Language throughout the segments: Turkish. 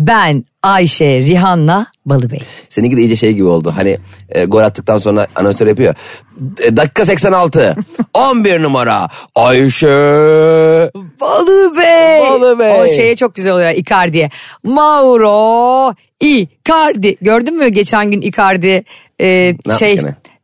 Ben Ayşe Rihanna Balıbey. Seninki de iyice şey gibi oldu. Hani e, gol attıktan sonra anonsör yapıyor. E, dakika 86. 11 numara Ayşe. Balıbey. Balıbey. O şeye çok güzel oluyor Icardi'ye. Mauro Icardi. Gördün mü geçen gün Icardi e, yapmış şey?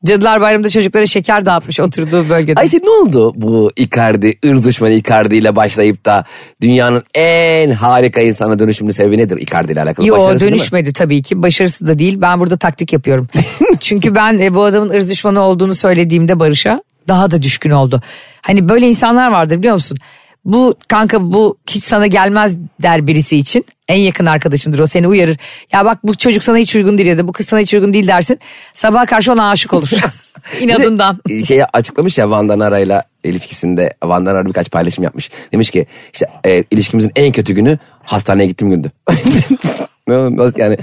Cadılar Bayramı'nda çocuklara şeker dağıtmış oturduğu bölgede. Ayşe ne oldu bu Icardi, ırz düşmanı Icardi ile başlayıp da dünyanın en harika insana dönüşümünün sebebi nedir Icardi ile alakalı? Yo Başarısı değil mi? dönüşmedi tabii ki. Başarısı da değil. Ben burada taktik yapıyorum. Çünkü ben e, bu adamın ırz düşmanı olduğunu söylediğimde Barış'a daha da düşkün oldu. Hani böyle insanlar vardır biliyor musun? Bu kanka bu hiç sana gelmez der birisi için. En yakın arkadaşındır o seni uyarır. Ya bak bu çocuk sana hiç uygun değil ya da bu kız sana hiç uygun değil dersin. Sabaha karşı ona aşık olur. İnadından. E, şeyi açıklamış ya Van Danara'yla ilişkisinde Van Danara birkaç paylaşım yapmış. Demiş ki işte e, ilişkimizin en kötü günü hastaneye gittiğim gündü. Nasıl yani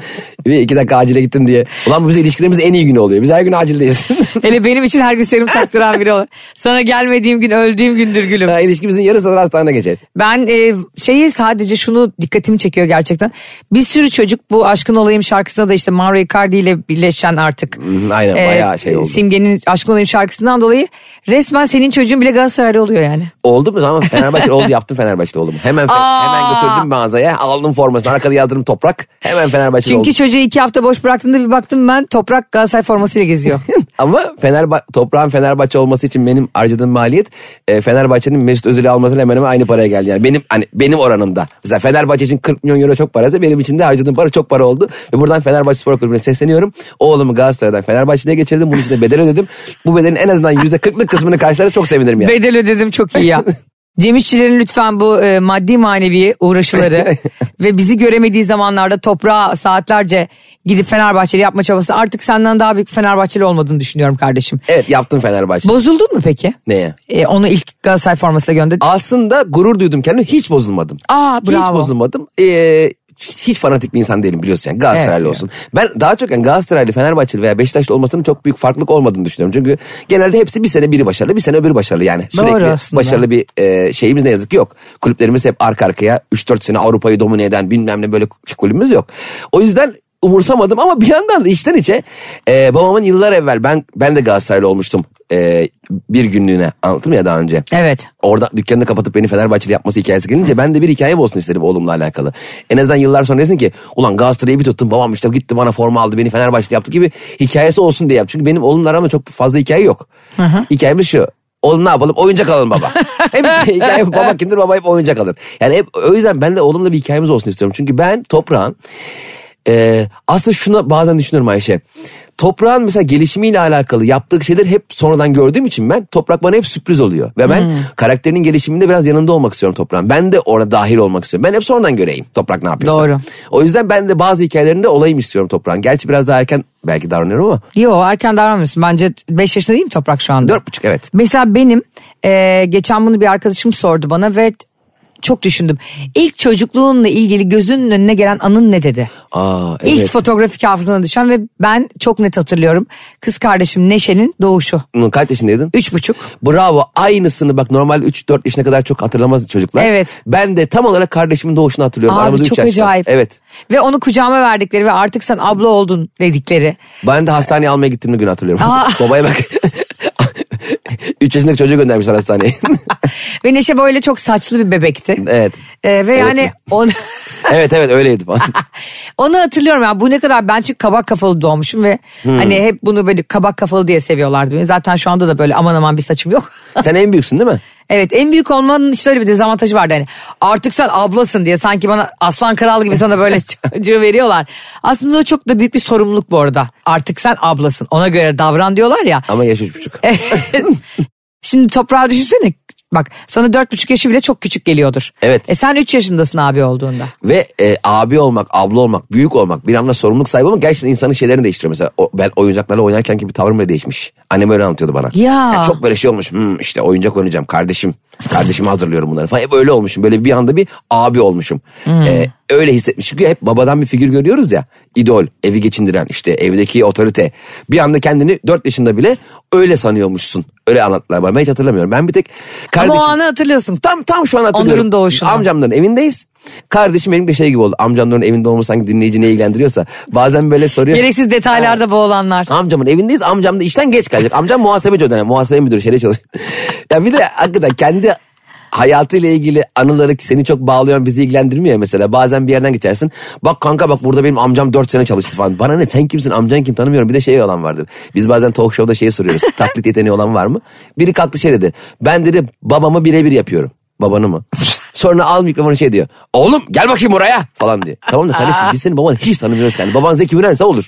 bir iki dakika acile gittim diye. Ulan bu bize ilişkilerimizin en iyi günü oluyor. Biz her gün acildeyiz. Hele benim için her gün serum taktıran biri olur. Sana gelmediğim gün öldüğüm gündür gülüm. Ha, ilişkimizin yarısı da hastanede geçer. Ben e, şeyi sadece şunu dikkatimi çekiyor gerçekten. Bir sürü çocuk bu Aşkın Olayım şarkısında da işte Mauro Icardi ile birleşen artık. Aynen, bayağı şey oldu. Simge'nin Aşkın Olayım şarkısından dolayı resmen senin çocuğun bile Galatasaraylı oluyor yani. Oldu mu tamam Fenerbahçe oldu yaptım Fenerbahçeli oldum. Hemen fe- hemen götürdüm mağazaya aldım formasını arkada yazdırdım toprak hemen Fenerbahçeli Çünkü oldum. çocuğu iki hafta boş bıraktığında bir baktım ben toprak Galatasaray formasıyla geziyor. Ama Fenerbahçe toprağın Fenerbahçe olması için benim harcadığım maliyet e, Fenerbahçe'nin Mesut Özil'i almasıyla hemen hemen aynı paraya geldi. Yani benim hani benim oranımda. Mesela Fenerbahçe için 40 milyon euro çok paraysa benim için de harcadığım para çok para oldu. Ve buradan Fenerbahçe Spor Kulübü'ne sesleniyorum. Oğlumu Galatasaray'dan Fenerbahçe'ye geçirdim. Bunun için de bedel ödedim. Bu bedelin en azından %40'lık kısmını karşılarsa çok sevinirim yani. Bedel ödedim çok iyi ya. Cem İşçilerin lütfen bu e, maddi manevi uğraşıları ve bizi göremediği zamanlarda toprağa saatlerce gidip Fenerbahçeli yapma çabası artık senden daha büyük Fenerbahçeli olmadığını düşünüyorum kardeşim. evet yaptım Fenerbahçe. Bozuldun mu peki? Neye? E, onu ilk Galatasaray formasıyla gönderdi. Aslında gurur duydum kendime hiç bozulmadım. Aa, Hiç bravo. bozulmadım. Ee, hiç fanatik bir insan değilim biliyorsun yani Galatasaraylı Evet, olsun. Ben daha çok yani Galatasaraylı, Fenerbahçeli veya Beşiktaşlı olmasının çok büyük farklılık olmadığını düşünüyorum. Çünkü genelde hepsi bir sene biri başarılı bir sene öbürü başarılı yani. Sürekli başarılı bir e, şeyimiz ne yazık ki yok. Kulüplerimiz hep arka arkaya 3-4 sene Avrupa'yı domine eden bilmem ne böyle kulübümüz yok. O yüzden umursamadım ama bir yandan da içten içe e, babamın yıllar evvel ben ben de Galatasaraylı olmuştum e, bir günlüğüne anlattım ya daha önce. Evet. Orada dükkanını kapatıp beni Fenerbahçeli yapması hikayesi gelince ben de bir hikaye olsun istedim oğlumla alakalı. En azından yıllar sonra desin ki ulan Galatasaray'ı bir tuttum babam işte gitti bana forma aldı beni Fenerbahçeli yaptı gibi hikayesi olsun diye yap. Çünkü benim oğlumla aramda çok fazla hikaye yok. Hikayemiz şu. Oğlum ne yapalım? Oyuncak alalım baba. hep hikaye baba kimdir? Baba hep oyuncak alır. Yani hep o yüzden ben de oğlumla bir hikayemiz olsun istiyorum. Çünkü ben toprağın e, aslında şuna bazen düşünüyorum Ayşe. Toprağın mesela gelişimiyle alakalı yaptığı şeyler hep sonradan gördüğüm için ben toprak bana hep sürpriz oluyor. Ve ben karakterinin gelişiminde biraz yanında olmak istiyorum toprağın. Ben de orada dahil olmak istiyorum. Ben hep sonradan göreyim toprak ne yapıyorsa. Doğru. O yüzden ben de bazı hikayelerinde olayım istiyorum toprağın. Gerçi biraz daha erken belki davranıyorum ama. Yo erken davranmıyorsun. Bence 5 yaşında değil mi Toprak şu anda? Dört buçuk evet. Mesela benim e, geçen bunu bir arkadaşım sordu bana ve çok düşündüm. İlk çocukluğunla ilgili gözünün önüne gelen anın ne dedi? Aa evet. İlk fotoğrafik hafızana düşen ve ben çok net hatırlıyorum. Kız kardeşim Neşe'nin doğuşu. Bunun Kaç yaşındaydın? Üç buçuk. Bravo aynısını bak normal 3-4 yaşına kadar çok hatırlamaz çocuklar. Evet. Ben de tam olarak kardeşimin doğuşunu hatırlıyorum. Abi Aramızda çok acayip. Evet. Ve onu kucağıma verdikleri ve artık sen abla oldun dedikleri. Ben de hastaneye almaya gittiğim gün hatırlıyorum. Babaya bak. 3 yaşındaki çocuğu göndermişler hastaneye. Ve Neşe böyle çok saçlı bir bebekti. evet. Ee, ve yani onu, Evet evet öyleydi falan. onu hatırlıyorum ya bu ne kadar ben çünkü kabak kafalı doğmuşum ve Hmm. hani hep bunu böyle kabak kafalı diye seviyorlardı beni. Zaten şu anda da böyle aman aman bir saçım yok. Sen en büyüksün değil mi? Evet en büyük olmanın işte öyle bir dezavantajı vardı. Hani artık sen ablasın diye sanki bana aslan kral gibi sana böyle çocuğu veriyorlar. Aslında o çok da büyük bir sorumluluk bu arada. Artık sen ablasın ona göre davran diyorlar ya. Ama yaş üç buçuk. Şimdi toprağa düşünsene. Bak sana dört buçuk yaşı bile çok küçük geliyordur. Evet. E sen üç yaşındasın abi olduğunda. Ve e, abi olmak, abla olmak, büyük olmak, bir anda sorumluluk sahibi olmak gerçekten insanın şeylerini değiştiriyor. Mesela o, ben oyuncaklarla oynarken ki bir tavrım bile değişmiş. Annem öyle anlatıyordu bana. Ya. Yani çok böyle şey olmuş. Hmm, işte oyuncak oynayacağım kardeşim. Kardeşime hazırlıyorum bunları falan. Hep öyle olmuşum. Böyle bir anda bir abi olmuşum. Ee, öyle hissetmiş. Çünkü hep babadan bir figür görüyoruz ya. İdol, evi geçindiren, işte evdeki otorite. Bir anda kendini 4 yaşında bile öyle sanıyormuşsun. Öyle anlattılar bana. Ben hiç hatırlamıyorum. Ben bir tek kardeşim... Ama o anı hatırlıyorsun. Tam tam şu an hatırlıyorum. Onur'un doğuşunu. Amcamların evindeyiz. Kardeşim benim de şey gibi oldu. Amcamların evinde olması sanki dinleyici ne ilgilendiriyorsa. Bazen böyle soruyor. Gereksiz detaylarda boğulanlar. Amcamın evindeyiz. Amcam da işten geç gelecek. Amcam muhasebeci o dönem. Muhasebe müdürü şeyde çalışıyor. ya bir de hakikaten kendi hayatıyla ilgili anıları seni çok bağlayan bizi ilgilendirmiyor mesela. Bazen bir yerden geçersin. Bak kanka bak burada benim amcam 4 sene çalıştı falan. Bana ne sen kimsin amcan kim tanımıyorum. Bir de şey olan vardı. Biz bazen talk show'da şeyi soruyoruz. Taklit yeteneği olan var mı? Biri kalktı şey dedi. Ben dedi babamı birebir yapıyorum. Babanı mı? Sonra al mikrofonu şey diyor. Oğlum gel bakayım oraya falan diyor. Tamam da kardeşim biz senin babanı hiç tanımıyoruz. Yani baban Zeki Mürense olur.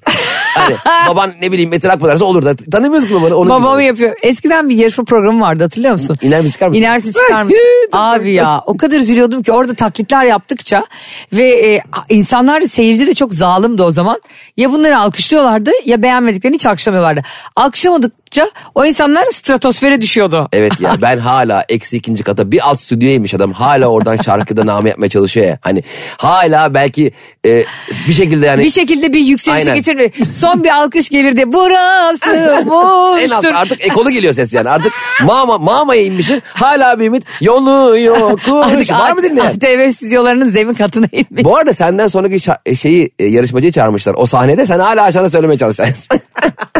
Hani baban ne bileyim Metin Akpınar'sa olur da tanımıyoruz ki babanı. Onun Babamı gibi. yapıyor. Eskiden bir yarışma programı vardı hatırlıyor musun? İner mi çıkar mısın? İnersin çıkar mısın? Abi ya o kadar üzülüyordum ki orada taklitler yaptıkça ve e, insanlar da seyirci de çok zalimdi o zaman. Ya bunları alkışlıyorlardı ya beğenmediklerini hiç alkışlamıyorlardı. Alkışlamadıkça o insanlar stratosfere düşüyordu. Evet ya ben hala eksi ikinci kata bir alt stüdyoya inmiş adam. Hala oradan şarkıda namı yapmaya çalışıyor ya. Hani hala belki e, bir şekilde yani. Bir şekilde bir yükselişe Aynen. Son bir alkış gelirdi. Burası en alt boştur. artık ekolu geliyor ses yani. Artık mama mamaya inmişsin. Hala bir ümit yolu yok. Artık Var mı dinleyen? TV stüdyolarının zemin katına inmiş. Bu arada senden sonraki şa- şeyi e, yarışmacıyı çağırmışlar. O sahnede sen hala aşağıda söylemeye çalışacaksın.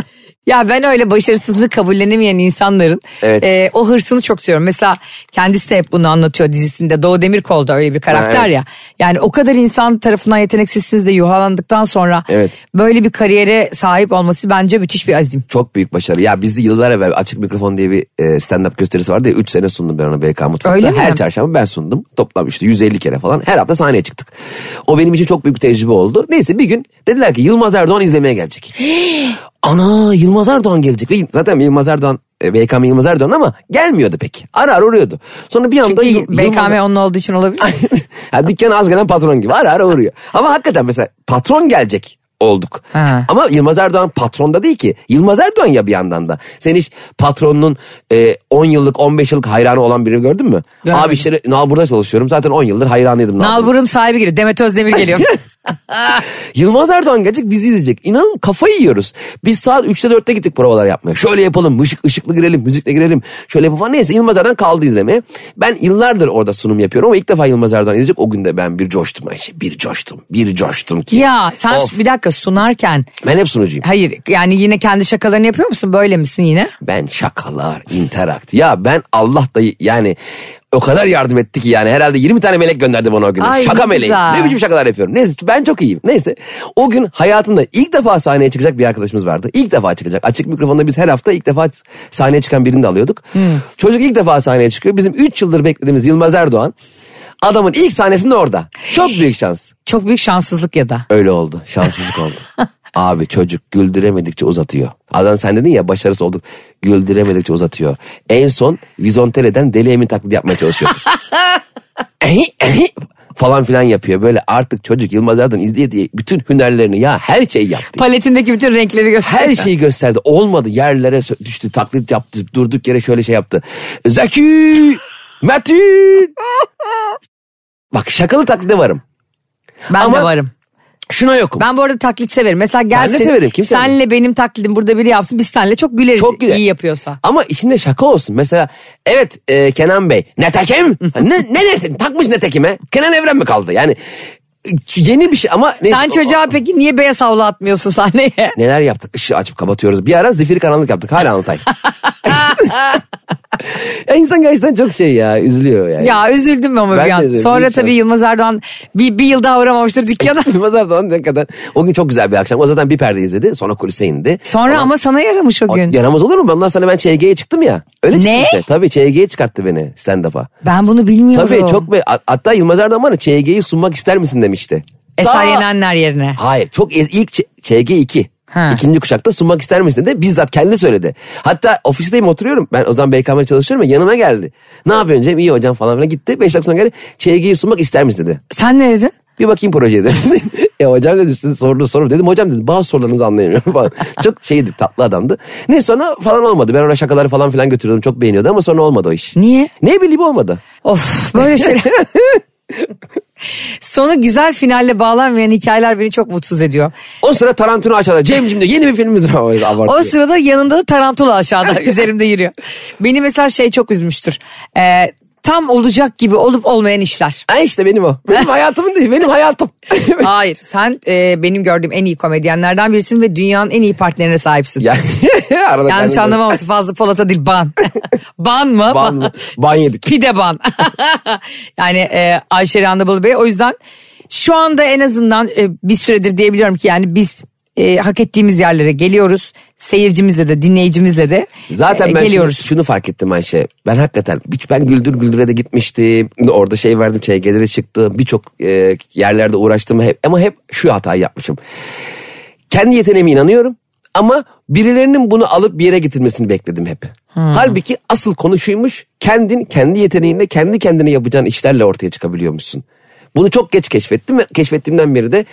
Ya ben öyle başarısızlığı kabullenemeyen insanların Evet. e, o hırsını çok seviyorum. Mesela kendisi de hep bunu anlatıyor dizisinde. Doğu Demirkol da öyle bir karakter Ha, evet. ya. Yani o kadar insan tarafından yeteneksizsiniz de yuhalandıktan sonra Evet. böyle bir kariyere sahip olması bence müthiş bir azim. Çok büyük başarı. Ya bizde yıllar evvel Açık Mikrofon diye bir e, stand-up gösterisi vardı ya. 3 sene sundum ben onu BK Mutfak'ta. Öyle mi? Her çarşamba ben sundum. Toplam işte 150 kere falan. Her hafta sahneye çıktık. O benim için çok büyük bir tecrübe oldu. Neyse bir gün dediler ki Yılmaz Erdoğan izlemeye gelecek. Ana Yılmaz Erdoğan gelecek. Ve zaten Yılmaz Erdoğan e, BKM Yılmaz Erdoğan ama gelmiyordu pek. Ara ara uğruyordu. Sonra bir anda Çünkü Yıl- Yılmaz- BKM onun olduğu için olabilir. ha, dükkana az gelen patron gibi ara ara uğruyor. Ama hakikaten mesela patron gelecek olduk. Ha. Ama Yılmaz Erdoğan patron da değil ki. Yılmaz Erdoğan ya bir yandan da. Sen hiç patronunun e, 10 yıllık 15 yıllık hayranı olan birini gördün mü? Görmedim. Abi işte Nalbur'da çalışıyorum. Zaten 10 yıldır hayranıydım Nalbur'un. Nalbur'un sahibi geliyor. Demet Özdemir geliyor. Yılmaz Erdoğan gelecek bizi izleyecek. İnanın kafayı yiyoruz. Biz saat 3'te 4'te gittik provalar yapmaya. Şöyle yapalım ışık, ışıklı girelim müzikle girelim. Şöyle yapalım falan. Neyse Yılmaz Erdoğan kaldı izlemeye. Ben yıllardır orada sunum yapıyorum ama ilk defa Yılmaz Erdoğan izleyecek. O gün de ben bir coştum Ayşe. Bir coştum. Bir coştum ki. ya sen Of. bir dakika sunarken Ben hep sunucuyum. hayır yani yine kendi şakalarını yapıyor musun? Böyle misin yine? Ben şakalar, interakt. Ya ben Allah da yani o kadar yardım etti ki yani herhalde 20 tane melek gönderdi bana o gün. Ay, Şaka ne meleği. güzel. Ne biçim şakalar yapıyorum. Neyse ben çok iyiyim. Neyse o gün hayatında ilk defa sahneye çıkacak bir arkadaşımız vardı. İlk defa çıkacak. Açık mikrofonda biz her hafta ilk defa sahneye çıkan birini de alıyorduk. Hmm. Çocuk ilk defa sahneye çıkıyor. Bizim 3 yıldır beklediğimiz Yılmaz Erdoğan adamın ilk sahnesinde orada. Çok büyük şans. Çok büyük şanssızlık ya da. Öyle oldu. Şanssızlık oldu. Abi çocuk güldüremedikçe uzatıyor. Adam sen dedin ya başarısı olduk. Güldüremedikçe uzatıyor. En son Vizontele'den Deli Emin taklidi yapmaya çalışıyor. Ehi, ehi falan filan yapıyor. Böyle artık çocuk Yılmaz Erdoğan izleye diye bütün hünerlerini ya her şeyi yaptı. Paletindeki bütün renkleri gösteriyor. Her şeyi gösterdi. Olmadı. Yerlere düştü. Taklit yaptı. Durduk yere şöyle şey yaptı. Zeki! Metin! Bak şakalı taklide varım. Ben Ama- de varım. Şuna yokum. Ben bu arada taklit severim. Mesela gelsin severim, kim senle benim taklidim burada biri yapsın biz seninle çok güleriz Çok güzel. iyi yapıyorsa. Ama içinde şaka olsun. Mesela evet e, Kenan Bey netekim. ne, ne netekim? Takmış netekime. Kenan Evren mi kaldı? Yani yeni bir şey ama neyse. Sen çocuğa peki niye beyaz havlu atmıyorsun sahneye? Neler yaptık? Işığı açıp kapatıyoruz. Bir ara zifiri karanlık yaptık. Hala anlatayım. ya insan gerçekten çok şey ya. Üzülüyor yani. Ya üzüldüm ama Ben bir an. Sonra tabii şans. Yılmaz Erdoğan bir, bir yıl daha uğramamıştır dükkana. Yılmaz Erdoğan ne kadar. O gün çok güzel bir akşam. O zaten bir perde izledi. Sonra kulise indi. Sonra ama sana yaramış o gün. Yaramaz olur mu? Ondan sonra ben ÇG'ye çıktım ya. Öyle Ne? işte. Tabii ÇG'ye çıkarttı beni stand-up'a. Ben bunu bilmiyorum. Tabii çok be. Hatta Yılmaz Erdoğan bana ÇG'yi sunmak ister misin demişti. Eser Yenenler yerine. Hayır çok e- ilk ÇG 2. Ha. İkinci kuşakta sunmak ister misin dedi. Bizzat kendi söyledi. Hatta ofisteyim oturuyorum. Ben o zaman BKM'de çalışıyorum ya yanıma geldi. Ne yapıyorsun Cem? İyi hocam falan filan gitti. Beş dakika sonra geldi. ÇG'yi sunmak ister misin dedi. Sen ne dedin? Bir bakayım projeye dedim. e hocam dedim size sorduğu soru dedim. Hocam dedim bazı sorularınızı anlayamıyorum falan. çok şeydi tatlı adamdı. Ne sonra falan olmadı. Ben ona şakaları falan filan götürüyordum. Çok beğeniyordu ama sonra olmadı o iş. Niye? Ne bileyim olmadı. Of böyle şeyler. Sonu güzel finalle bağlanmayan hikayeler beni çok mutsuz ediyor. O sıra Tarantino aşağıda. Cem'cim de yeni bir filmimiz var. O sırada yanında da tarantula aşağıda üzerimde yürüyor. Beni mesela şey çok üzmüştür. Ee, tam olacak gibi olup olmayan işler. Ha işte benim o. Benim hayatımın değil benim hayatım. Hayır sen e, benim gördüğüm en iyi komedyenlerden birisin ve dünyanın en iyi partnerine sahipsin. ya, arada Yanlış anlamaması fazla Polat'a değil ban. ban mı? Ban mı? Ban yedik. Pide ban. yani e, Ayşe Randabalı Bey o yüzden şu anda en azından e, bir süredir diyebiliyorum ki yani biz e, hak ettiğimiz yerlere geliyoruz. Seyircimizle de dinleyicimizle de Zaten e, ben geliyoruz. Şunu, şunu fark ettim Ayşe. Ben hakikaten ben Güldür Güldür'e de gitmiştim. Orada şey verdim ÇG'lere çıktım. Birçok e, yerlerde uğraştım hep ama hep şu hatayı yapmışım. Kendi yeteneğime inanıyorum ama birilerinin bunu alıp bir yere getirmesini bekledim hep. Halbuki asıl konu şuymuş. Kendin kendi yeteneğinle kendi kendine yapacağın işlerle ortaya çıkabiliyormuşsun. Bunu çok geç keşfettim ve keşfettiğimden beri de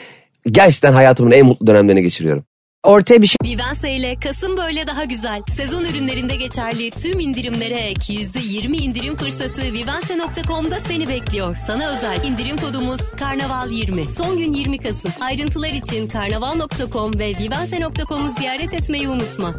gerçekten hayatımın en mutlu dönemlerini geçiriyorum. Ortaya bir şey Vivense ile Kasım böyle daha güzel. Sezon ürünlerinde geçerli tüm indirimlere ek %20 indirim fırsatı Vivense.com'da seni bekliyor. Sana özel indirim kodumuz Karnaval20. Son gün 20 Kasım. Ayrıntılar için karnaval.com ve vivense.com'u ziyaret etmeyi unutma.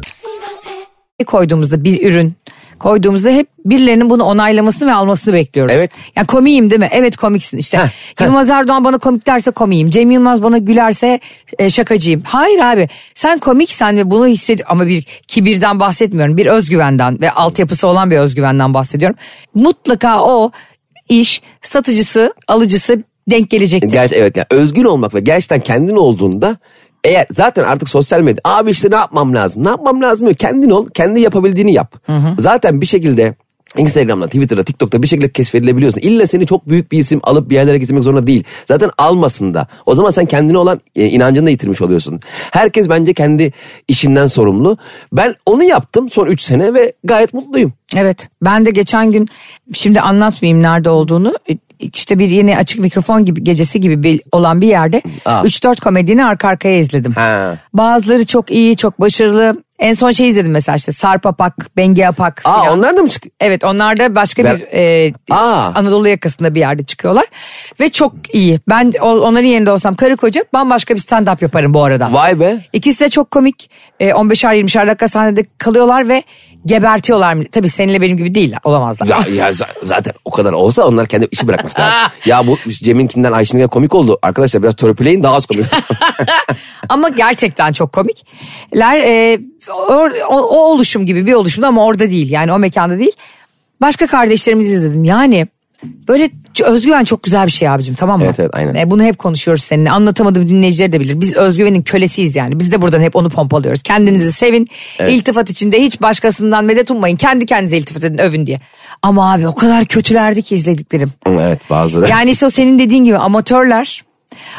koyduğumuzda bir ürün koyduğumuzda hep birilerinin bunu onaylamasını ve almasını bekliyoruz. Evet. Yani komiyim değil mi? Evet komiksin işte. Heh, heh. Yılmaz Erdoğan bana komik derse komiyim. Cem Yılmaz bana gülerse e, şakacıyım. Hayır abi sen komiksen ve bunu hissed ama bir kibirden bahsetmiyorum. Bir özgüvenden ve altyapısı olan bir özgüvenden bahsediyorum. Mutlaka o iş satıcısı alıcısı denk gelecektir. Gerçi evet yani özgün olmak ve gerçekten kendin olduğunda eğer zaten artık sosyal medya abi işte ne yapmam lazım ne yapmam lazım yok kendin ol kendi yapabildiğini yap. Zaten bir şekilde Instagram'da, Twitter'da, TikTok'ta bir şekilde keşfedilebiliyorsun. İlla seni çok büyük bir isim alıp bir yerlere getirmek zorunda değil. Zaten almasın da. O zaman sen kendine olan e, inancını da yitirmiş oluyorsun. Herkes bence kendi işinden sorumlu. Ben onu yaptım son 3 sene ve gayet mutluyum. Evet ben de geçen gün şimdi anlatmayayım nerede olduğunu işte bir yeni açık mikrofon gibi gecesi gibi bir, olan bir yerde Aa. 3-4 komedyeni arka arkaya izledim. Ha. Bazıları çok iyi çok başarılı en son şey izledim mesela işte Sarp Apak, Bengi Apak Aa onlar da mı çıkıyor? Evet onlar da başka Ben- bir e, Aa. Anadolu yakasında bir yerde çıkıyorlar. Ve çok iyi. Ben onların yerinde olsam karı koca bambaşka bir stand up yaparım bu arada. Vay be. İkisi de çok komik. E, 15'er 20'şer dakika sahnede kalıyorlar ve gebertiyorlar. Tabii seninle benim gibi değil olamazlar. Ya, ya za- zaten o kadar olsa onlar kendi işi bırakması lazım. ya bu Cem'inkinden Ayşe'ninkinden komik oldu. Arkadaşlar biraz törpüleyin daha az komik. Ama gerçekten çok komikler. E, o, o, o oluşum gibi bir oluşumda ama orada değil. Yani o mekanda değil. Başka kardeşlerimizi izledim. Yani böyle özgüven çok güzel bir şey abicim tamam mı? Evet, evet, aynen. E, bunu hep konuşuyoruz seninle. Anlatamadığım dinleyiciler de bilir. Biz özgüvenin kölesiyiz yani. Biz de buradan hep onu pompalıyoruz. Kendinizi sevin. İltifat içinde hiç başkasından medet ummayın. Kendi kendinize iltifat edin övün diye. Ama abi o kadar kötülerdi ki izlediklerim. evet bazıları. Yani işte o senin dediğin gibi amatörler.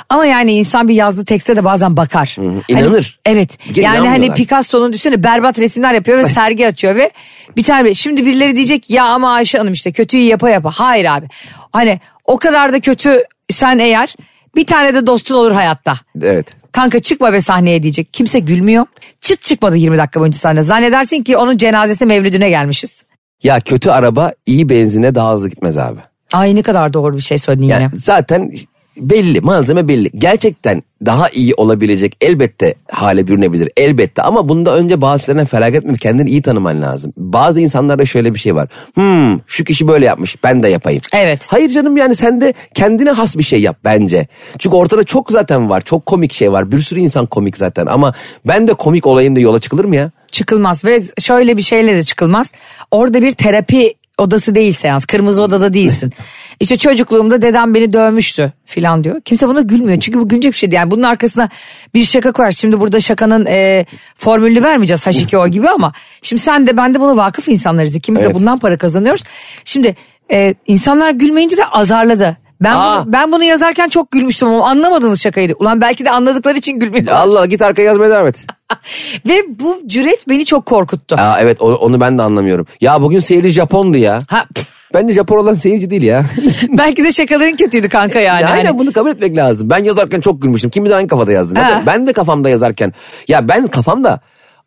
Ama yani insan bir yazdığı tekste de bazen bakar. inanır. Hani, evet. Bir kere Yani hani. Picasso'nun düşünsene berbat resimler yapıyor ve sergi açıyor ve bir tane şimdi birileri diyecek ya ama Ayşe Hanım işte kötüyü yapa yapa. Hayır abi. Hani o kadar da kötü sen eğer bir tane de dostun olur hayatta. Evet. Kanka çıkma be sahneye diyecek. Kimse gülmüyor. Çıt çıkmadı 20 dakika boyunca sahne. Zannedersin ki onun cenazesi mevlüdüne gelmişiz. Ya kötü araba iyi benzine daha hızlı gitmez abi. Ay ne kadar doğru bir şey söyledin Yani yine. zaten belli malzeme belli. Gerçekten daha iyi olabilecek elbette hale bürünebilir elbette ama bunda önce bazılarına felaket mi kendini iyi tanıman lazım. Bazı insanlarda şöyle bir şey var. Hmm şu kişi böyle yapmış ben de yapayım. Evet. Hayır canım yani sen de kendine has bir şey yap bence. Çünkü ortada çok zaten var çok komik şey var bir sürü insan komik zaten ama ben de komik olayım da yola çıkılır mı ya? çıkılmaz ve şöyle bir şeyle de çıkılmaz. Orada bir terapi odası değil seans. Kırmızı odada değilsin. İşte çocukluğumda dedem beni dövmüştü filan diyor. Kimse buna gülmüyor. Çünkü bu gülecek bir şey değil. Yani bunun arkasına bir şaka koyar. Şimdi burada şakanın e, formülünü vermeyeceğiz H2O gibi ama şimdi sen de ben de buna vakıf insanlarız. İkimiz Evet. de bundan para kazanıyoruz. Şimdi e, insanlar gülmeyince de azarladı. Ben Aa. bunu, ben bunu yazarken çok gülmüştüm ama anlamadığınız şakaydı. Ulan belki de anladıkları için gülmüyor. Allah git arkaya yazmaya devam et. Ve bu cüret beni çok korkuttu. Aa, evet onu, onu ben de anlamıyorum. Ya bugün seyirci Japondu ya. Ha, pf, Bence Japon olan seyirci değil ya. Belki de şakaların kötüydü kanka yani. Ya aynen Hani- bunu kabul etmek lazım. Ben yazarken çok gülmüştüm. Kim bilir hangi kafada yazdı. Zaten ben de kafamda yazarken. Ya ben kafamda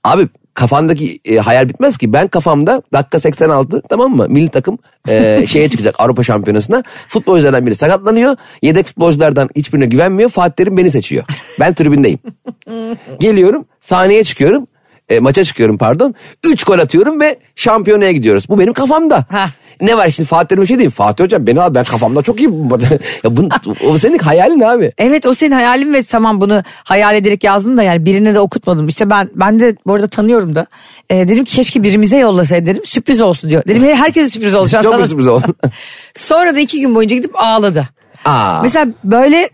abi kafandaki e, hayal bitmez ki. Ben kafamda dakika 86 tamam mı? Milli takım e, şeye çıkacak Avrupa Şampiyonası'na. Futbolculardan biri sakatlanıyor. Yedek futbolculardan hiçbirine güvenmiyor. Fatih Terim beni seçiyor. Ben tribündeyim. Geliyorum sahneye çıkıyorum. E, maça çıkıyorum pardon. Üç gol atıyorum ve şampiyonaya gidiyoruz. Bu benim kafamda. Heh. Ne var şimdi Fatih Terim'e şey diyeyim. Fatih Hocam beni al ben kafamda çok iyi. ya bunu, o senin hayalin abi. Evet o senin hayalin ve tamam bunu hayal ederek yazdın da yani birine de okutmadım. İşte ben ben de bu arada tanıyorum da. Ee, dedim ki keşke birimize yollasaydı dedim. Sürpriz olsun diyor. Dedim "Hey, herkese sürpriz olsun. Çok Sana- sürpriz oldu. Sonra da iki gün boyunca gidip ağladı. Aa. Mesela böyle e,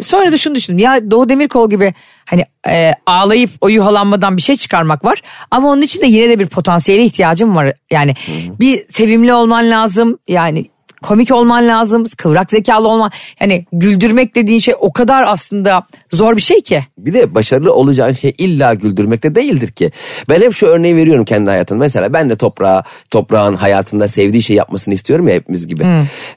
sonra da şunu düşündüm. Ya Doğu Demirkol gibi hani e, ağlayıp o yuhalanmadan bir şey çıkarmak var. Ama onun için de yine de bir potansiyele ihtiyacım var. Yani bir sevimli olman lazım. Yani komik olman lazım. Kıvrak zekalı olman. Yani güldürmek dediğin şey o kadar aslında zor bir şey ki. Bir de başarılı olacağın şey illa güldürmekte değildir ki. Ben hep şu örneği veriyorum kendi hayatımda. Mesela ben de toprağa, toprağın hayatında sevdiği şey yapmasını istiyorum ya hepimiz gibi.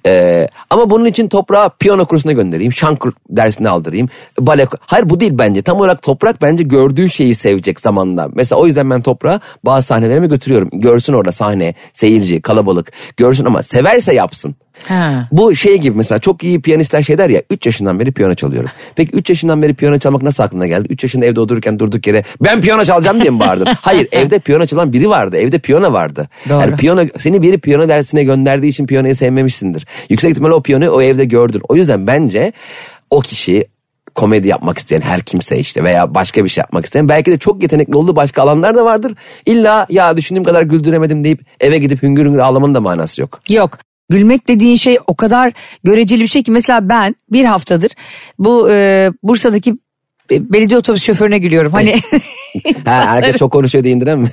Ee, ama bunun için toprağa piyano kursuna göndereyim. Şan dersini aldırayım. Bale Hayır bu değil bence. Tam olarak toprak bence gördüğü şeyi sevecek zamanla. Mesela o yüzden ben toprağa bazı sahnelerime götürüyorum. Görsün orada sahne, seyirci, kalabalık. Görsün ama severse yapsın. Ha. Bu şey gibi mesela çok iyi piyanistler şey der ya 3 yaşından beri piyano çalıyorum. Peki 3 yaşından beri piyano çalmak nasıl aklına geldi? 3 yaşında evde otururken durduk yere ben piyano çalacağım diye mi bağırdın? Hayır evde piyano çalan biri vardı. Evde piyano vardı. Doğru. Yani piyano seni biri piyano dersine gönderdiği için piyanoyu sevmemişsindir. Yüksek ihtimalle o piyanoyu o evde gördün. O yüzden bence o kişi komedi yapmak isteyen her kimse işte veya başka bir şey yapmak isteyen belki de çok yetenekli olduğu başka alanlar da vardır. İlla ya düşündüğüm kadar güldüremedim deyip eve gidip hüngür hüngür ağlamanın da manası yok. Yok. Gülmek dediğin şey o kadar göreceli bir şey ki mesela ben bir haftadır bu e, Bursa'daki be- belediye otobüs şoförüne gülüyorum. Hani Ha, herkes çok konuşuyor diye indiren mi?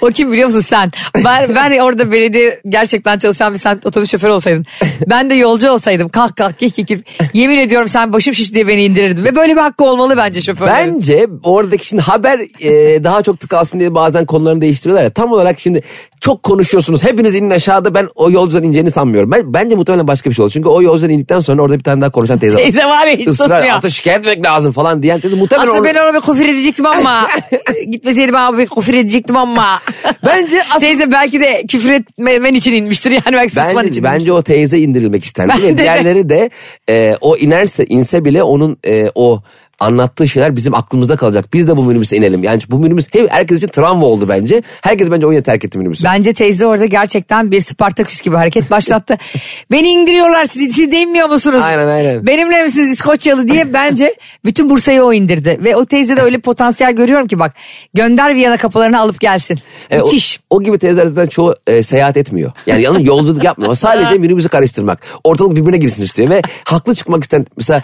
o kim biliyor musun sen? Ben, ben orada belediye gerçekten çalışan bir sen otobüs şoförü olsaydın. Ben de yolcu olsaydım kalk kalk kik kik. Yemin ediyorum sen başım şiş diye beni indirirdin. Ve böyle bir hakkı olmalı bence şoförlerin. Bence oradaki şimdi haber e, daha çok tıkalsın diye bazen konularını değiştiriyorlar ya. Tam olarak şimdi çok konuşuyorsunuz. Hepiniz inin aşağıda ben o yolcudan ineceğini sanmıyorum. Ben, bence muhtemelen başka bir şey oldu. Çünkü o yolcudan indikten sonra orada bir tane daha konuşan teyze var. Teyze var ya hiç Israr, susmuyor. aslında şikayet etmek lazım falan diyen teyze muhtemelen Aslında ben ona bir kufür edecektim ama gitmeseydim abi bir kufür edecektim ama. Bence aslında Teyze belki de küfür etmemen için inmiştir yani belki susman Bence, için bence inmiştir. o teyze indirilmek istendi. Ve de. diğerleri de e, o inerse inse bile onun e, o anlattığı şeyler bizim aklımızda kalacak. Biz de bu minibüse inelim. Yani bu minibüs hep herkes için travma oldu bence. Herkes bence o terk etti minibüsü. Bence teyze orada gerçekten bir Spartaküs gibi hareket başlattı. Beni indiriyorlar siz, siz de inmiyor musunuz? Aynen, aynen. Benimle misiniz İskoçyalı diye bence bütün Bursa'yı o indirdi. Ve o teyze de öyle potansiyel görüyorum ki bak gönder Viyana kapılarını alıp gelsin. E, o, Müthiş. o gibi teyzeler zaten çoğu e, seyahat etmiyor. Yani yanında yolculuk yapmıyor. O sadece minibüsü karıştırmak. Ortalık birbirine girsin istiyor ve haklı çıkmak isteyen mesela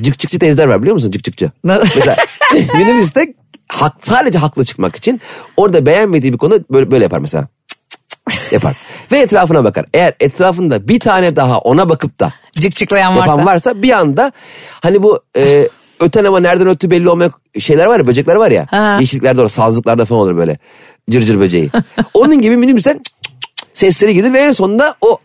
cıkçıkçı teyzeler var biliyor musun cıkçıkçı? Mesela minibüste hak, sadece haklı çıkmak için orada beğenmediği bir konu böyle, böyle yapar mesela. Yapar. ve etrafına bakar. Eğer etrafında bir tane daha ona bakıp da Cıkçıklayan varsa. yapan varsa bir anda hani bu e, öten ama nereden öttü belli olmayan şeyler var ya böcekler var ya. Ha. Yeşilliklerde olur sazlıklarda falan olur böyle cırcır böceği. Onun gibi minibüsen sesleri gelir ve en sonunda o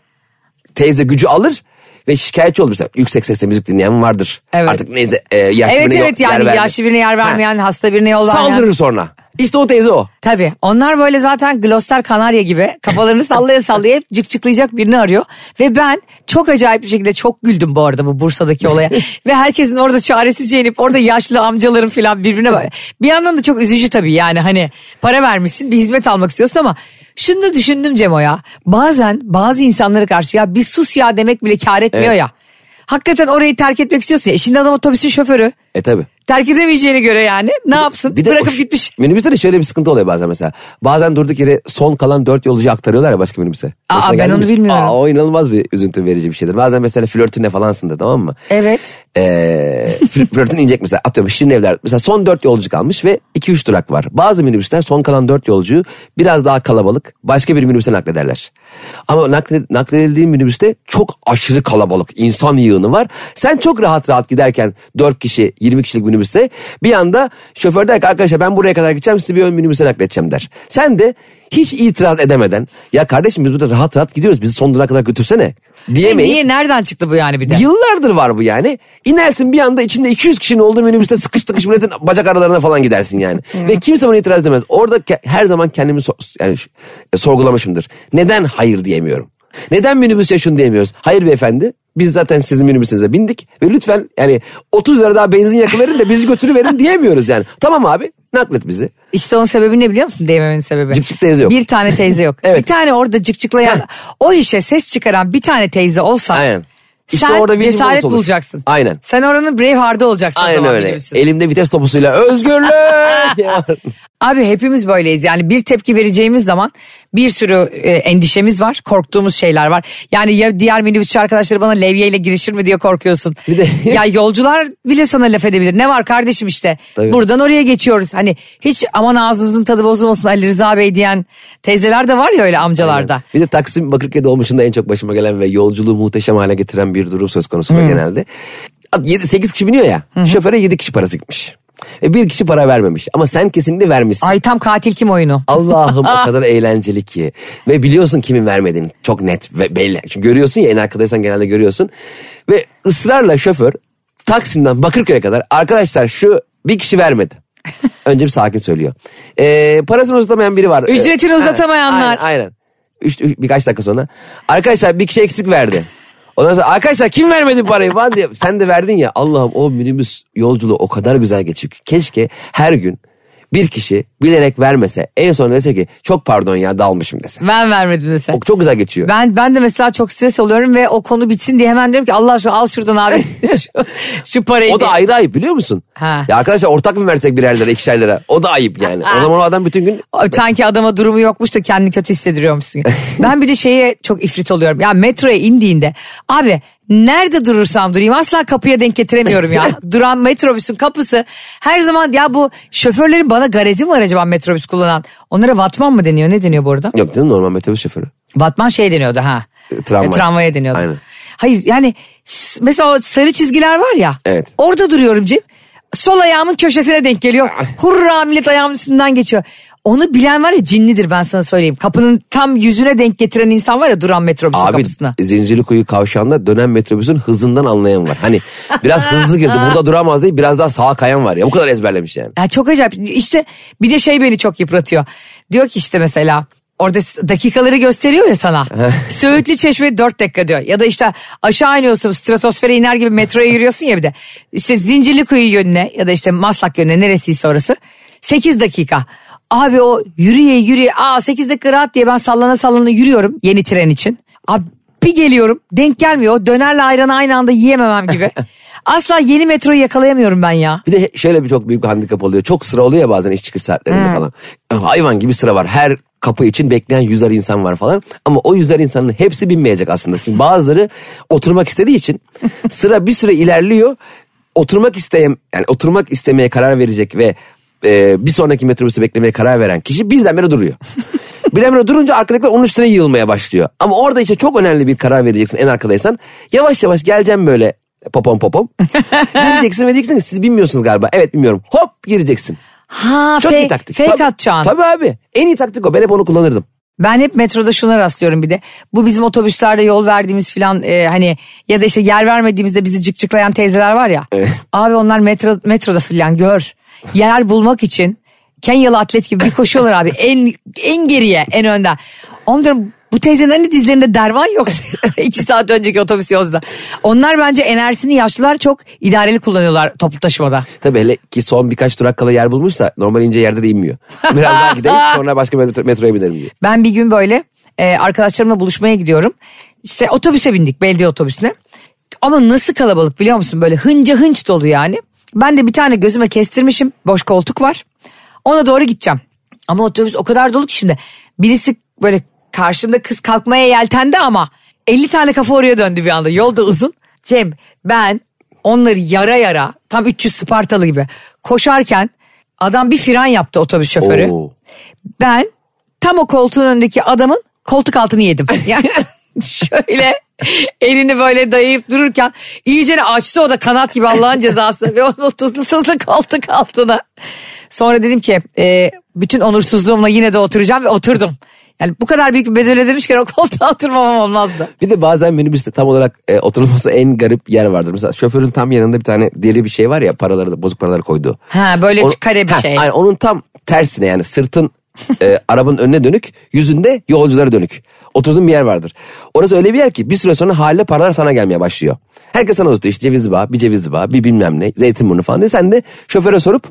teyze gücü alır ve şikayetçi olur. Mesela yüksek sesle müzik dinleyen vardır. Evet. Artık neyse e, yaşlı Evet birine evet yer yani yaşlı birine yer Ha. vermeyen, hasta birine yol vermeyen. Saldırır sonra. İşte o teyze o. Tabii onlar böyle zaten Gloucester Kanarya gibi kafalarını sallaya sallaya hep cıkçıklayacak birini arıyor. Ve ben çok acayip bir şekilde çok güldüm bu arada bu Bursa'daki olaya. Ve herkesin orada çaresizce inip orada yaşlı amcaların falan birbirine bak. Bir yandan da çok üzücü tabii yani hani para vermişsin bir hizmet almak istiyorsun ama şunu da düşündüm Cemo ya. Bazen bazı insanlara karşı ya bir sus ya demek bile kar etmiyor Evet. ya. Hakikaten orayı terk etmek istiyorsun ya. E Şimdi adam otobüsün şoförü. E tabi. Terk edemeyeceğine göre yani ne yapsın? Bir de Bırakıp o ş- gitmiş. Minibüste de şöyle bir sıkıntı oluyor bazen mesela. Bazen durduk yere son kalan dört yolcuyu aktarıyorlar ya başka minibüse. Aa, Başına ben onu mi? bilmiyorum. Aa, o inanılmaz bir üzüntü verici bir şeydir. Bazen mesela flörtünle falansın da tamam mı? Evet. Ee, fl- flörtün inecek mesela atıyorum Şirin Evler. Mesela son dört yolcu kalmış ve iki üç durak var. Bazı minibüsler son kalan dört yolcuyu biraz daha kalabalık başka bir minibüse naklederler. Ama nakle, nakledildiği minibüste çok aşırı kalabalık insan yığını var. Sen çok rahat rahat giderken dört kişi 20 kişilik minibüste bir anda şoför der ki arkadaşlar ben buraya kadar gideceğim sizi bir ön minibüse nakledeceğim der. Sen de hiç itiraz edemeden ya kardeşim biz burada rahat rahat gidiyoruz bizi son durana kadar götürsene E diyemeyip niye nereden çıktı bu yani bir de? Yıllardır var bu yani. İnersin bir anda içinde 200 kişinin olduğu minibüste sıkış tıkış milletin bacak aralarına falan gidersin yani. Ve kimse buna itiraz edemez. Orada her zaman kendimi so- yani e, sorgulamışımdır. Neden hayır diyemiyorum? Neden minibüse şunu diyemiyoruz? Hayır beyefendi biz zaten sizin minibüsünüze bindik ve lütfen yani 30 lira daha benzin yakıverin de bizi götürüverin diyemiyoruz yani. Tamam abi naklet bizi. İşte onun sebebi ne biliyor musun diyememenin sebebi? Cık cık teyze yok. Bir tane teyze yok. Evet. Bir tane orada cıkcıklayan o işe ses çıkaran bir tane teyze olsa Aynen. İşte sen orada cesaret olur. bulacaksın. Aynen. Sen oranın Braveheart'ı olacaksın. Aynen öyle. minibüsün. Elimde vites topusuyla özgürlük. Abi hepimiz böyleyiz yani bir tepki vereceğimiz zaman bir sürü e, endişemiz var korktuğumuz şeyler var. Yani ya diğer minibüsçü arkadaşları bana levyeyle girişir mi diye korkuyorsun. Bir de- ya yolcular bile sana laf edebilir ne var kardeşim işte Tabii. buradan oraya geçiyoruz. Hani hiç aman ağzımızın tadı bozulmasın Ali Rıza Bey diyen teyzeler de var ya öyle amcalarda. Bir de Taksim Bakırköy dolmuşunda en çok başıma gelen ve yolculuğu muhteşem hale getiren bir durum söz konusu var genelde. 7-8 kişi biniyor ya. Şoföre 7 kişi parası gitmiş. Ve bir kişi para vermemiş. Ama sen kesinlikle vermişsin. Ay tam katil kim oyunu. Allah'ım o kadar eğlenceli ki. Ve biliyorsun kimin vermediğini. Çok net ve belli. Çünkü görüyorsun ya en arkadaysan genelde görüyorsun. Ve ısrarla şoför Taksim'den Bakırköy'e kadar arkadaşlar şu bir kişi vermedi. Önce bir sakin söylüyor. Ee, parasını uzatamayan biri var. Ücretini Ee, uzatamayanlar. Aynen. aynen. Üç, üç- birkaç dakika sonra. Arkadaşlar bir kişi eksik verdi. Ondan sonra arkadaşlar kim vermedi parayı falan diye. Sen de verdin ya Allah'ım o minibüs yolculuğu o kadar güzel geçiyor. Keşke her gün bir kişi bilerek vermese en son dese ki çok pardon ya dalmışım dese. Ben vermedim mesela. O çok güzel geçiyor. Ben ben de mesela çok stres oluyorum ve o konu bitsin diye hemen diyorum ki Allah aşkına al şuradan abi şu, şu parayı. O da ayrı ayıp biliyor musun? Ha. Ya arkadaşlar ortak mı versek birer lira ikişer lira? O da ayıp yani. O zaman o adam bütün gün Sanki adama durumu yokmuş da kendini kötü hissediyormuşsun. ben bir de şeye çok ifrit oluyorum. Ya metroya indiğinde abi nerede durursam durayım asla kapıya denk getiremiyorum ya. Duran metrobüsün kapısı her zaman ya bu şoförlerin bana garezi mi var acaba metrobüs kullanan? Onlara vatman mı deniyor ne deniyor bu arada? yok canım normal metrobüs şoförü. Batman şey deniyordu ha. E, tramvay. E, tramvaya deniyordu. Aynen. Hayır yani mesela sarı çizgiler var ya. Evet. Orada duruyorum Cem. Sol ayağımın köşesine denk geliyor. Hurra millet ayağımın üstünden geçiyor. Onu bilen var ya cinlidir ben sana söyleyeyim. Kapının tam yüzüne denk getiren insan var ya duran metrobüsün Abi kapısına. Zincirlikuyu kavşağında dönen metrobüsün hızından anlayan var. Hani biraz hızlı girdi burada duramaz değil biraz daha sağa kayan var ya. Bu kadar ezberlemiş yani. Ya çok acayip. İşte bir de şey beni çok yıpratıyor. Diyor ki işte mesela orada dakikaları gösteriyor ya sana. Söğütlü Çeşme 4 dakika diyor. Ya da işte aşağı iniyorsun stratosfere iner gibi metroya yürüyorsun ya bir de. İşte Zincirlikuyu yönüne ya da işte Maslak yönüne neresiyse orası. 8 dakika. Abi o yürüye yürüye aa 8 dakika rahat diye ben sallana sallana yürüyorum yeni tren için. Abi bir geliyorum denk gelmiyor. Dönerle ayranı aynı anda yiyememem gibi. Asla yeni metroyu yakalayamıyorum ben ya. Bir de şöyle bir çok büyük bir handikap oluyor. Çok sıra oluyor ya bazen iş çıkış saatlerinde falan. Hayvan gibi sıra var. Her kapı için bekleyen yüzer insan var falan. Ama o yüzer insanın hepsi binmeyecek aslında. Çünkü bazıları oturmak istediği için sıra bir süre ilerliyor. Oturmak isteyen yani oturmak istemeye karar verecek ve e, bir sonraki metrobüsü beklemeye karar veren kişi birdenbire duruyor. Birdenbire durunca arkadakiler onun üstüne yığılmaya başlıyor. Ama orada işte çok önemli bir karar vereceksin en arkadaysan. Yavaş yavaş geleceğim böyle popom popom. Gireceksin ve diyeceksin ki siz bilmiyorsunuz galiba. Evet bilmiyorum. Hop gireceksin. Ha Çok fake, iyi taktik. fake Tabii- atacaksın. Tabii abi. En iyi taktik o. Ben hep onu kullanırdım. Ben hep metroda şuna rastlıyorum bir de. Bu bizim otobüslerde yol verdiğimiz filan e, hani ya da işte yer vermediğimizde bizi cıkcıklayan teyzeler var ya. Evet. Abi onlar metro, metroda filan gör. Yer bulmak için Kenyalı atlet gibi bir koşuyorlar abi. En en geriye en önden. Oğlum diyorum bu teyzenin hani dizlerinde derman yok. İki saat önceki otobüs yolculuğunda. Onlar bence enerjisini yaşlılar çok idareli kullanıyorlar toplu taşımada. Tabii hele ki son birkaç durak kala yer bulmuşsa normal ince yerde de inmiyor. Biraz daha gideyim sonra başka metro, metroya binerim diyor. Ben bir gün böyle e, arkadaşlarımla buluşmaya gidiyorum. İşte otobüse bindik belediye otobüsüne. Ama nasıl kalabalık biliyor musun? Böyle hınca hınç dolu yani. Ben de bir tane gözüme kestirmişim. Boş koltuk var. Ona doğru gideceğim. Ama otobüs o kadar dolu ki şimdi. Birisi böyle karşımda kız kalkmaya yeltendi ama 50 tane kafa oraya döndü bir anda. Yol da uzun. Cem ben onları yara yara tam 300 Spartalı gibi koşarken adam bir fren yaptı otobüs şoförü. Oo. Ben tam o koltuğun önündeki adamın koltuk altını yedim. Yani şöyle Elini böyle dayayıp dururken iyicene açtı o da kanat gibi Allah'ın cezası ve onu tuzlu tuzlu koltuk altına. Sonra dedim ki e, bütün onursuzluğumla yine de oturacağım ve oturdum. Yani bu kadar büyük bir bedel ödemişken o koltuğa oturmamam olmazdı. Bir de bazen minibüste tam olarak e, oturulması en garip yer vardır. Mesela şoförün tam yanında bir tane deli bir şey var ya paraları da bozuk paraları koyduğu. Ha böyle Onu- kare bir Ha, şey. aynen, onun tam tersine yani sırtın e, arabanın önüne dönük yüzünde yolculara dönük. Oturduğun bir yer vardır. Orası öyle bir yer ki bir süre sonra haliyle paralar sana gelmeye başlıyor. Herkes sana uzatıyor işte ceviz bağ, bir ceviz bağ, bir bilmem ne, zeytinburnu falan diye. Sen de şoföre sorup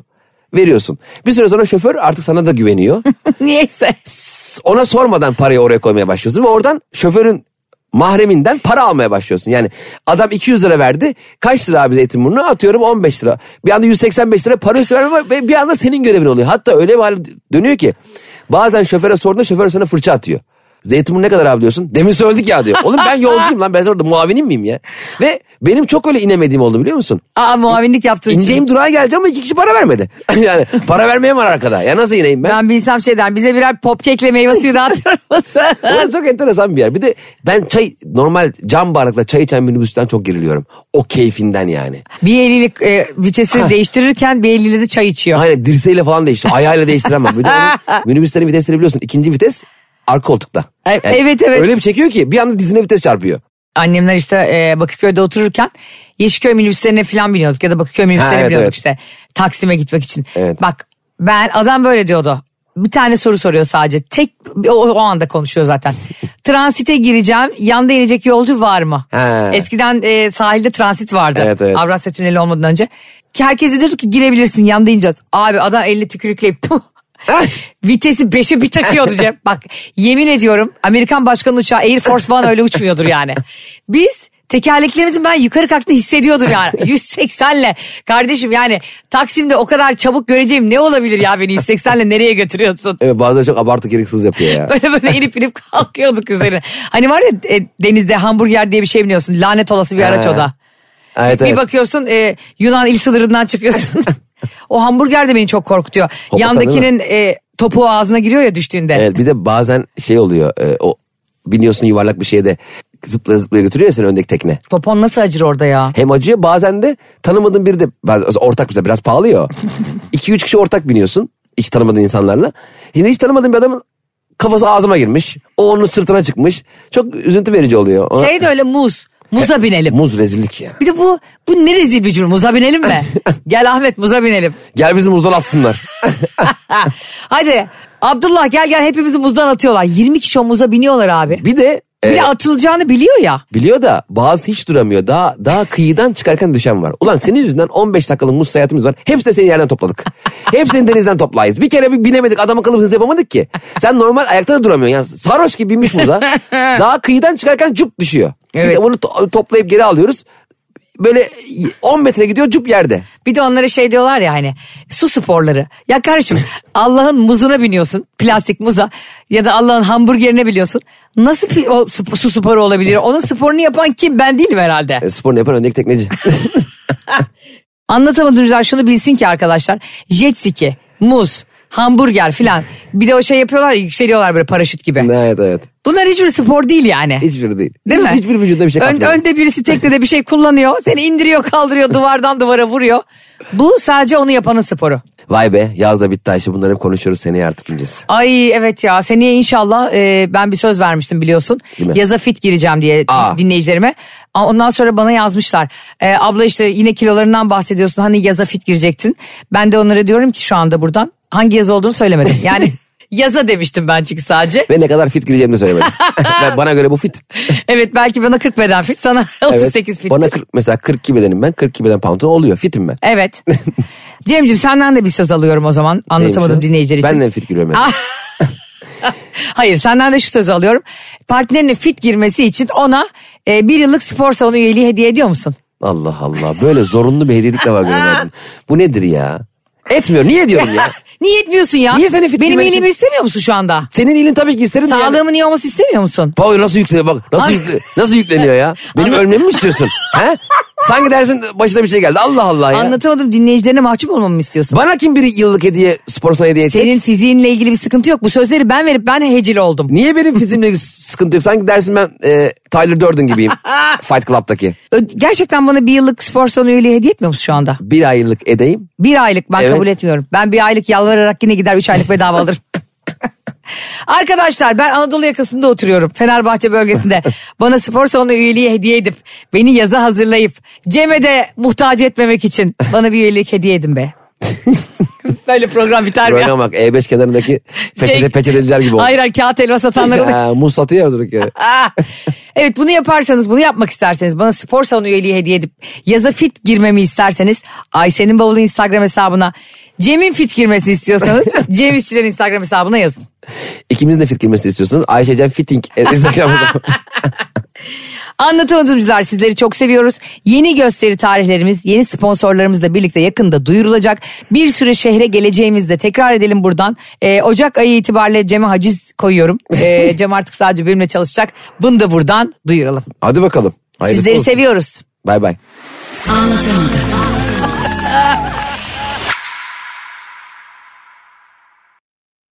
veriyorsun. Bir süre sonra şoför artık sana da güveniyor. Niyeyse. ona sormadan parayı oraya koymaya başlıyorsun ve oradan şoförün mahreminden para almaya başlıyorsun. Yani adam 200 lira verdi. Kaç lira abi Zeytinburnu? Atıyorum 15 lira. Bir anda 185 lira para üstü verme ve bir anda senin görevin oluyor. Hatta öyle bir hal dönüyor ki bazen şoföre sorduğunda şoför sana fırça atıyor. Zeytinburnu ne kadar abi diyorsun? Demin söyledik ya diyor. Oğlum ben yolcuyum lan ben orada muavinim miyim ya? Ve benim çok öyle inemediğim oldu biliyor musun? Aa muavinlik yaptığın için. İneceğim durağa geleceğim ama iki kişi para vermedi. yani para vermeyen var arkada. Ya nasıl ineyim ben? Ben bilsem şey der bize birer popkekle meyve suyu dağıtır mısın? Orası çok enteresan bir yer. Bir de ben çay normal cam bardakla çay içen minibüsten çok geriliyorum. O keyfinden yani. bir eliyle e, vitesi değiştirirken bir eliyle de çay içiyor. Aynen dirseğiyle falan değiştiriyor. Ayağıyla değiştiremem. Bir de onun minibüslerin vitesleri biliyorsun. İkinci vites arka koltukta. Evet, evet, evet. Öyle bir çekiyor ki bir anda dizine vites çarpıyor. Annemler işte e, Bakırköy'de otururken Yeşilköy minibüslerine falan biniyorduk ya da Bakırköy minibüslerine Ha, evet, biniyorduk evet. işte Taksim'e gitmek için. Evet. Bak ben adam böyle diyordu. Bir tane soru soruyor sadece. Tek o, o anda konuşuyor zaten. Transite gireceğim. Yanda inecek yolcu var mı? Ha. Eskiden e, sahilde transit vardı. Evet, evet. Avrasya Tüneli olmadan önce. Ki herkese diyordu ki girebilirsin yanda ineceğiz. Abi adam elini tükürükleyip. Vitesi 5'e bir takıyordu Cem. Bak yemin ediyorum Amerikan başkanı uçağı Air Force One öyle uçmuyordur yani. Biz tekerleklerimizin ben yukarı kalktığını hissediyordum yani. 180'le kardeşim yani Taksim'de o kadar çabuk göreceğim ne olabilir ya beni 180'le nereye götürüyorsun? Evet bazen çok abartı gereksiz yapıyor ya. Böyle böyle inip inip kalkıyorduk üzerine. Hani var ya e, denizde hamburger diye bir şey biliyorsun. Lanet olası bir araç o da. Evet, Bir evet. bakıyorsun e, Yunan il sınırından çıkıyorsun. o hamburger de beni çok korkutuyor. Hoplatan Yandakinin e, topuğu ağzına giriyor ya düştüğünde. Evet bir de bazen şey oluyor. e, o biniyorsun yuvarlak bir şeye de zıplaya zıplaya götürüyor ya seni öndeki tekne. Popon nasıl acır orada ya? Hem acıyor bazen de tanımadığın biri de ortak mesela biraz pahalı ya. 2-3 kişi ortak biniyorsun hiç tanımadığın insanlarla. Şimdi hiç tanımadığın bir adamın kafası ağzıma girmiş. O onun sırtına çıkmış. Çok üzüntü verici oluyor. Ona- Şey de öyle muz. Muza binelim. Muz rezillik ya. Bir de bu bu ne rezil bir cümle. Muza binelim mi? Gel Ahmet muza binelim. Gel bizim muzdan atsınlar. Hadi Abdullah gel gel hepimizi muzdan atıyorlar. 20 kişi o muza biniyorlar abi. bir de Bir e, de atılacağını biliyor ya. biliyor da bazı hiç duramıyor. Daha daha kıyıdan çıkarken düşen var. Ulan senin yüzünden 15 dakikalık muz seyahatimiz var. Hepsi de seni yerden topladık. Hepsini denizden toplayız. Bir kere bir binemedik adam akıllı hız yapamadık ki. Sen normal ayakta da duramıyorsun. Yani sarhoş gibi binmiş muza. Daha kıyıdan çıkarken cup düşüyor. Evet. onu to- toplayıp geri alıyoruz. Böyle 10 metre gidiyor cup yerde. Bir de onlara şey diyorlar ya hani su sporları. Ya kardeşim Allah'ın muzuna biniyorsun plastik muza ya da Allah'ın hamburgerine biliyorsun. Nasıl o su sporu olabilir? Onun sporunu yapan kim? Ben değilim herhalde. E, sporunu yapan öndeki tekneci. Anlatamadığınızlar şunu bilsin ki arkadaşlar. Jet ski, muz, hamburger filan. Bir de o şey yapıyorlar ya, yükseliyorlar böyle paraşüt gibi. evet evet. Bunlar hiçbir spor değil yani. Hiçbiri değil. Değil mi? Hiçbir vücudunda bir şey Ön- katmıyor. önde birisi teknede bir şey kullanıyor. Seni indiriyor kaldırıyor duvardan duvara vuruyor. Bu sadece onu yapanın sporu. Vay be yaz da bitti Ayşe bunları hep konuşuyoruz seneye artık bineceğiz. Ay evet ya seneye inşallah e, ben bir söz vermiştim biliyorsun. Yaza fit gireceğim diye Aa. dinleyicilerime. Ondan sonra bana yazmışlar. E, abla işte yine kilolarından bahsediyorsun hani yaza fit girecektin. Ben de onlara diyorum ki şu anda buradan hangi yaz olduğunu söylemedim. Yani yaza demiştim ben çünkü sadece. Ve ne kadar fit gireceğimi söylemedim. Ben- bana göre bu fit. Evet belki bana 40 beden fit sana 38 fit. Bana 40, mesela 42 bedenim ben 42 beden pantolon oluyor fitim ben. Evet. Cemciğim senden de bir söz alıyorum o zaman anlatamadım Neymiş dinleyiciler için. Ben de fit giriyorum. yani. Hayır senden de şu sözü alıyorum. Partnerine fit girmesi için ona e, bir yıllık spor salonu üyeliği hediye ediyor musun? Allah Allah böyle zorunlu bir hediyelik de var. Bu nedir ya? Etmiyor niye diyorum ya? Niye etmiyorsun ya? Niye seni fit Benim iyiliğimi istemiyor musun şu anda? Senin iyiliğin tabii ki isterim de yani. Sağlığımın iyi olması istemiyor musun? Paul nasıl yükleniyor bak nasıl, yükle, nasıl yükleniyor ya? Benim ölmemi mi istiyorsun? He? Sanki dersin başına bir şey geldi. Allah Allah ya. Anlatamadım dinleyicilerine mahcup olmamı mı istiyorsun? Bana kim bir yıllık hediye spor salonu hediye edecek? Senin fiziğinle ilgili bir sıkıntı yok. Bu sözleri ben verip ben hecil oldum. Niye benim fiziğimle sıkıntı yok? Sanki dersin ben e, Tyler Durden gibiyim. Fight Club'daki. Ö- Gerçekten bana bir yıllık spor salonu üyeliği hediye etmiyor musun şu anda? Bir aylık edeyim. Bir aylık ben Evet. kabul etmiyorum. Ben bir aylık yalvararak yine gider üç aylık bedava alırım. Arkadaşlar ben Anadolu yakasında oturuyorum. Fenerbahçe bölgesinde. Bana spor salonu üyeliği hediye edip beni yaza hazırlayıp Cem'e de muhtaç etmemek için bana bir üyelik hediye edin be. Böyle program biter mi ya? Program bak E5 kenarındaki peçete Şey- peçeteliler gibi oldu. Hayır hayır kağıt elma satanlar oluyor. Muz satıyor ya durduk yere. Ah! evet bunu yaparsanız bunu yapmak isterseniz bana spor salonu üyeliği hediye edip yaza fit girmemi isterseniz Ayşe'nin bavulu Instagram hesabına Cem'in fit girmesini istiyorsanız Cem İşçilerin Instagram hesabına yazın. İkimizin de fit girmesini istiyorsunuz. Ayşecan Fitting. e, Instagram'da. Anlatamadımcılar sizleri çok seviyoruz. Yeni gösteri tarihlerimiz, yeni sponsorlarımızla birlikte yakında duyurulacak. Bir süre şehre geleceğimizde tekrar edelim buradan. Ee, Ocak ayı itibariyle Cem'e haciz koyuyorum. Ee, Cem artık sadece benimle çalışacak. Bunu da buradan duyuralım. Hadi bakalım. Hayırlısı Sizleri olsun. seviyoruz. Bay bay. Anlatamadım.